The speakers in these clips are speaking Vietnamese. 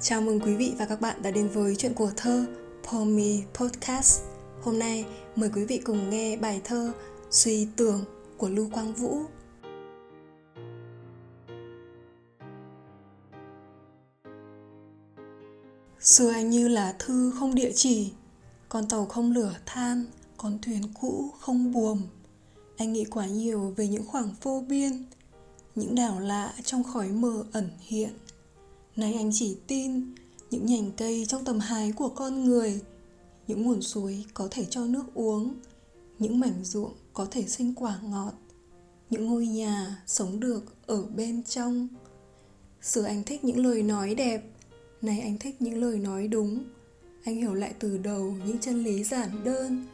Chào mừng quý vị và các bạn đã đến với chuyện của thơ Pomi Podcast. Hôm nay mời quý vị cùng nghe bài thơ Suy tưởng của Lưu Quang Vũ. Xưa anh như là thư không địa chỉ, con tàu không lửa than, con thuyền cũ không buồm. Anh nghĩ quá nhiều về những khoảng vô biên, những đảo lạ trong khói mờ ẩn hiện Nay anh chỉ tin những nhành cây trong tầm hái của con người, Những nguồn suối có thể cho nước uống, Những mảnh ruộng có thể sinh quả ngọt, Những ngôi nhà sống được ở bên trong. Xưa anh thích những lời nói đẹp, Nay anh thích những lời nói đúng. Anh hiểu lại từ đầu những chân lý giản đơn.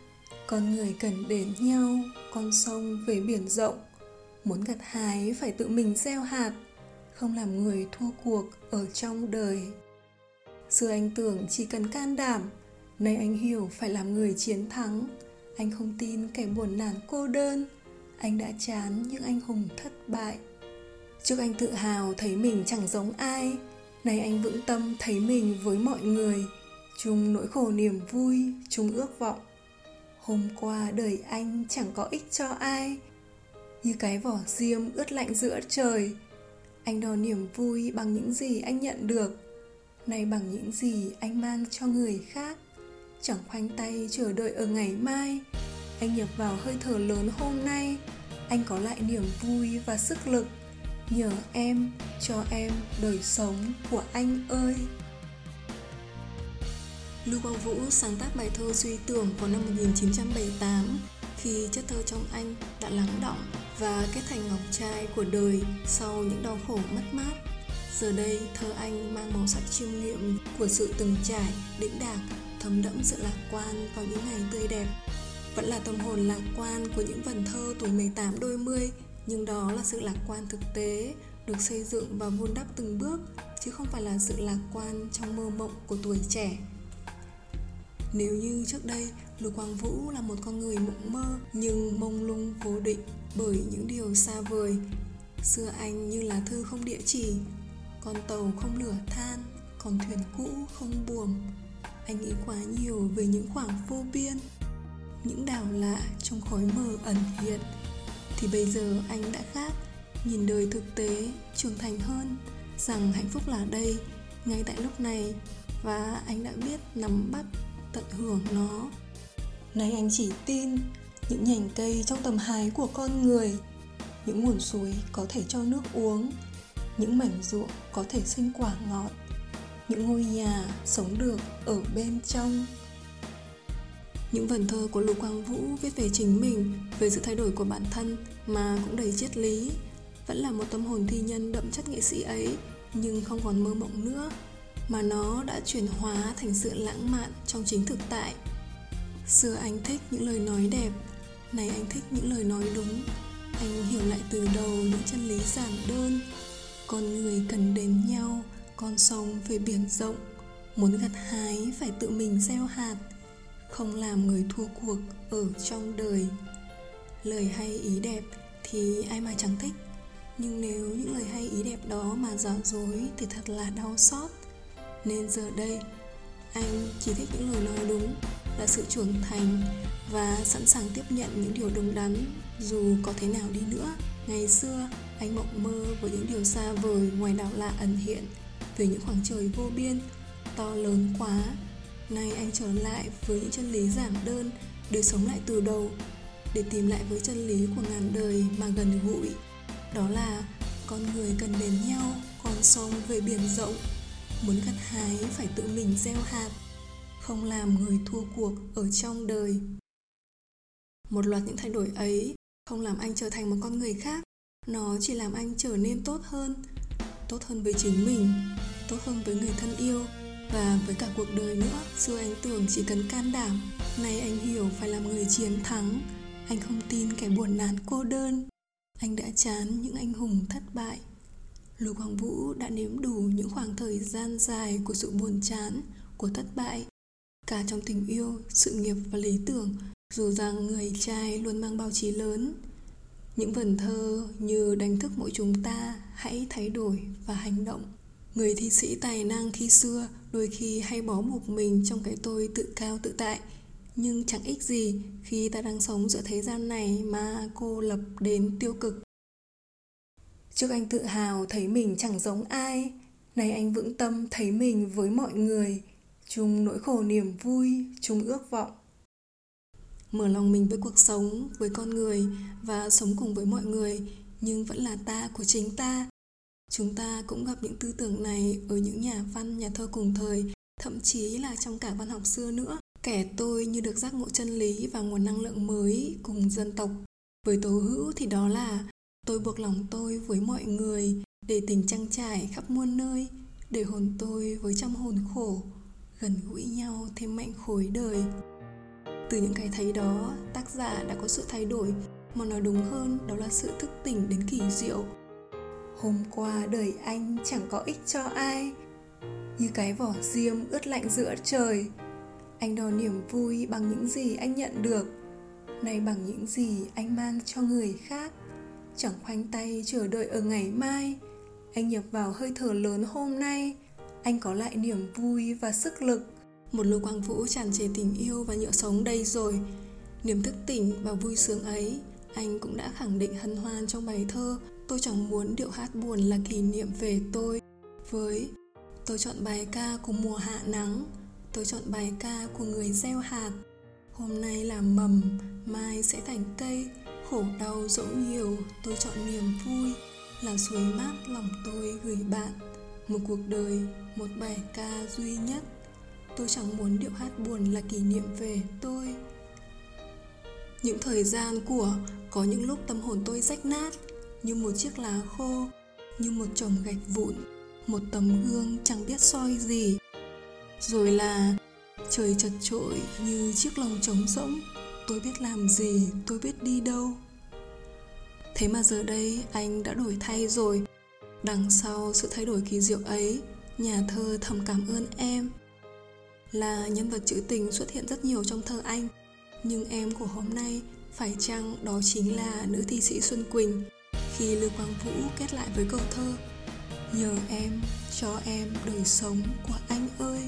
Con người cần đến nhau, Con sông về biển rộng. Muốn gặt hái phải tự mình gieo hạt không làm người thua cuộc ở trong đời. Xưa anh tưởng chỉ cần can đảm, nay anh hiểu phải làm người chiến thắng. Anh không tin kẻ buồn nản cô đơn, anh đã chán những anh hùng thất bại. Trước anh tự hào thấy mình chẳng giống ai, nay anh vững tâm thấy mình với mọi người. Chung nỗi khổ niềm vui, chung ước vọng. Hôm qua đời anh chẳng có ích cho ai. Như cái vỏ diêm ướt lạnh giữa trời anh đo niềm vui bằng những gì anh nhận được. Nay bằng những gì anh mang cho người khác. Chẳng khoanh tay chờ đợi ở ngày mai. Anh nhập vào hơi thở lớn hôm nay. Anh có lại niềm vui và sức lực. Nhờ em, cho em đời sống của anh ơi. Lưu Quang Vũ sáng tác bài thơ Suy tưởng vào năm 1978 khi chất thơ trong anh đã lắng động và kết thành ngọc trai của đời sau những đau khổ mất mát. Giờ đây, thơ anh mang màu sắc chiêm nghiệm của sự từng trải, đĩnh đạc, thấm đẫm sự lạc quan vào những ngày tươi đẹp. Vẫn là tâm hồn lạc quan của những vần thơ tuổi 18 đôi mươi, nhưng đó là sự lạc quan thực tế, được xây dựng và vun đắp từng bước, chứ không phải là sự lạc quan trong mơ mộng của tuổi trẻ. Nếu như trước đây lục Quang Vũ là một con người mộng mơ nhưng mông lung vô định bởi những điều xa vời. Xưa anh như là thư không địa chỉ, con tàu không lửa than, còn thuyền cũ không buồm. Anh nghĩ quá nhiều về những khoảng vô biên, những đảo lạ trong khói mờ ẩn hiện. Thì bây giờ anh đã khác, nhìn đời thực tế, trưởng thành hơn, rằng hạnh phúc là đây, ngay tại lúc này và anh đã biết nắm bắt tận hưởng nó Nay anh chỉ tin những nhành cây trong tầm hái của con người Những nguồn suối có thể cho nước uống Những mảnh ruộng có thể sinh quả ngọt Những ngôi nhà sống được ở bên trong những vần thơ của Lục Quang Vũ viết về chính mình, về sự thay đổi của bản thân mà cũng đầy triết lý. Vẫn là một tâm hồn thi nhân đậm chất nghệ sĩ ấy, nhưng không còn mơ mộng nữa, mà nó đã chuyển hóa thành sự lãng mạn trong chính thực tại xưa anh thích những lời nói đẹp này, anh thích những lời nói đúng. Anh hiểu lại từ đầu những chân lý giản đơn. Con người cần đến nhau, con sông về biển rộng. Muốn gặt hái phải tự mình gieo hạt, không làm người thua cuộc ở trong đời. Lời hay ý đẹp thì ai mà chẳng thích. Nhưng nếu những lời hay ý đẹp đó mà giả dối thì thật là đau xót. Nên giờ đây, anh chỉ thích những lời nói đúng là sự trưởng thành và sẵn sàng tiếp nhận những điều đúng đắn, dù có thế nào đi nữa. Ngày xưa, anh mộng mơ với những điều xa vời ngoài đảo lạ ẩn hiện về những khoảng trời vô biên, to lớn quá. Nay anh trở lại với những chân lý giản đơn để sống lại từ đầu, để tìm lại với chân lý của ngàn đời mà gần gũi. Đó là con người cần đến nhau, con sông về biển rộng. Muốn gặt hái phải tự mình gieo hạt không làm người thua cuộc ở trong đời. Một loạt những thay đổi ấy không làm anh trở thành một con người khác nó chỉ làm anh trở nên tốt hơn tốt hơn với chính mình tốt hơn với người thân yêu và với cả cuộc đời nữa. Xưa anh tưởng chỉ cần can đảm nay anh hiểu phải làm người chiến thắng anh không tin kẻ buồn nản cô đơn. Anh đã chán những anh hùng thất bại. Lục hoàng Vũ đã nếm đủ những khoảng thời gian dài của sự buồn chán, của thất bại cả trong tình yêu, sự nghiệp và lý tưởng, dù rằng người trai luôn mang bao trí lớn. Những vần thơ như đánh thức mỗi chúng ta hãy thay đổi và hành động. Người thi sĩ tài năng khi xưa đôi khi hay bó buộc mình trong cái tôi tự cao tự tại Nhưng chẳng ích gì khi ta đang sống giữa thế gian này mà cô lập đến tiêu cực Trước anh tự hào thấy mình chẳng giống ai Nay anh vững tâm thấy mình với mọi người chung nỗi khổ niềm vui, chung ước vọng Mở lòng mình với cuộc sống, với con người và sống cùng với mọi người Nhưng vẫn là ta của chính ta Chúng ta cũng gặp những tư tưởng này ở những nhà văn, nhà thơ cùng thời, thậm chí là trong cả văn học xưa nữa. Kẻ tôi như được giác ngộ chân lý và nguồn năng lượng mới cùng dân tộc. Với tố hữu thì đó là tôi buộc lòng tôi với mọi người để tình trăng trải khắp muôn nơi, để hồn tôi với trong hồn khổ, gần gũi nhau thêm mạnh khối đời. Từ những cái thấy đó, tác giả đã có sự thay đổi, mà nói đúng hơn đó là sự thức tỉnh đến kỳ diệu. Hôm qua đời anh chẳng có ích cho ai như cái vỏ diêm ướt lạnh giữa trời. Anh đo niềm vui bằng những gì anh nhận được nay bằng những gì anh mang cho người khác. Chẳng khoanh tay chờ đợi ở ngày mai anh nhập vào hơi thở lớn hôm nay anh có lại niềm vui và sức lực. Một lưu quang vũ tràn trề tình yêu và nhựa sống đây rồi. Niềm thức tỉnh và vui sướng ấy, anh cũng đã khẳng định hân hoan trong bài thơ tôi chẳng muốn điệu hát buồn là kỷ niệm về tôi. Với tôi chọn bài ca của mùa hạ nắng, tôi chọn bài ca của người gieo hạt. Hôm nay là mầm, mai sẽ thành cây. Khổ đau dẫu nhiều, tôi chọn niềm vui. Là suối mát lòng tôi gửi bạn một cuộc đời, một bài ca duy nhất. Tôi chẳng muốn điệu hát buồn là kỷ niệm về tôi. Những thời gian của, có những lúc tâm hồn tôi rách nát, như một chiếc lá khô, như một chồng gạch vụn, một tấm gương chẳng biết soi gì. Rồi là, trời chật trội như chiếc lồng trống rỗng, tôi biết làm gì, tôi biết đi đâu. Thế mà giờ đây anh đã đổi thay rồi đằng sau sự thay đổi kỳ diệu ấy nhà thơ thầm cảm ơn em. Là nhân vật trữ tình xuất hiện rất nhiều trong thơ anh nhưng em của hôm nay phải chăng đó chính là nữ thi sĩ xuân quỳnh khi Lưu Quang Vũ kết lại với câu thơ Nhờ em, cho em đời sống của anh ơi.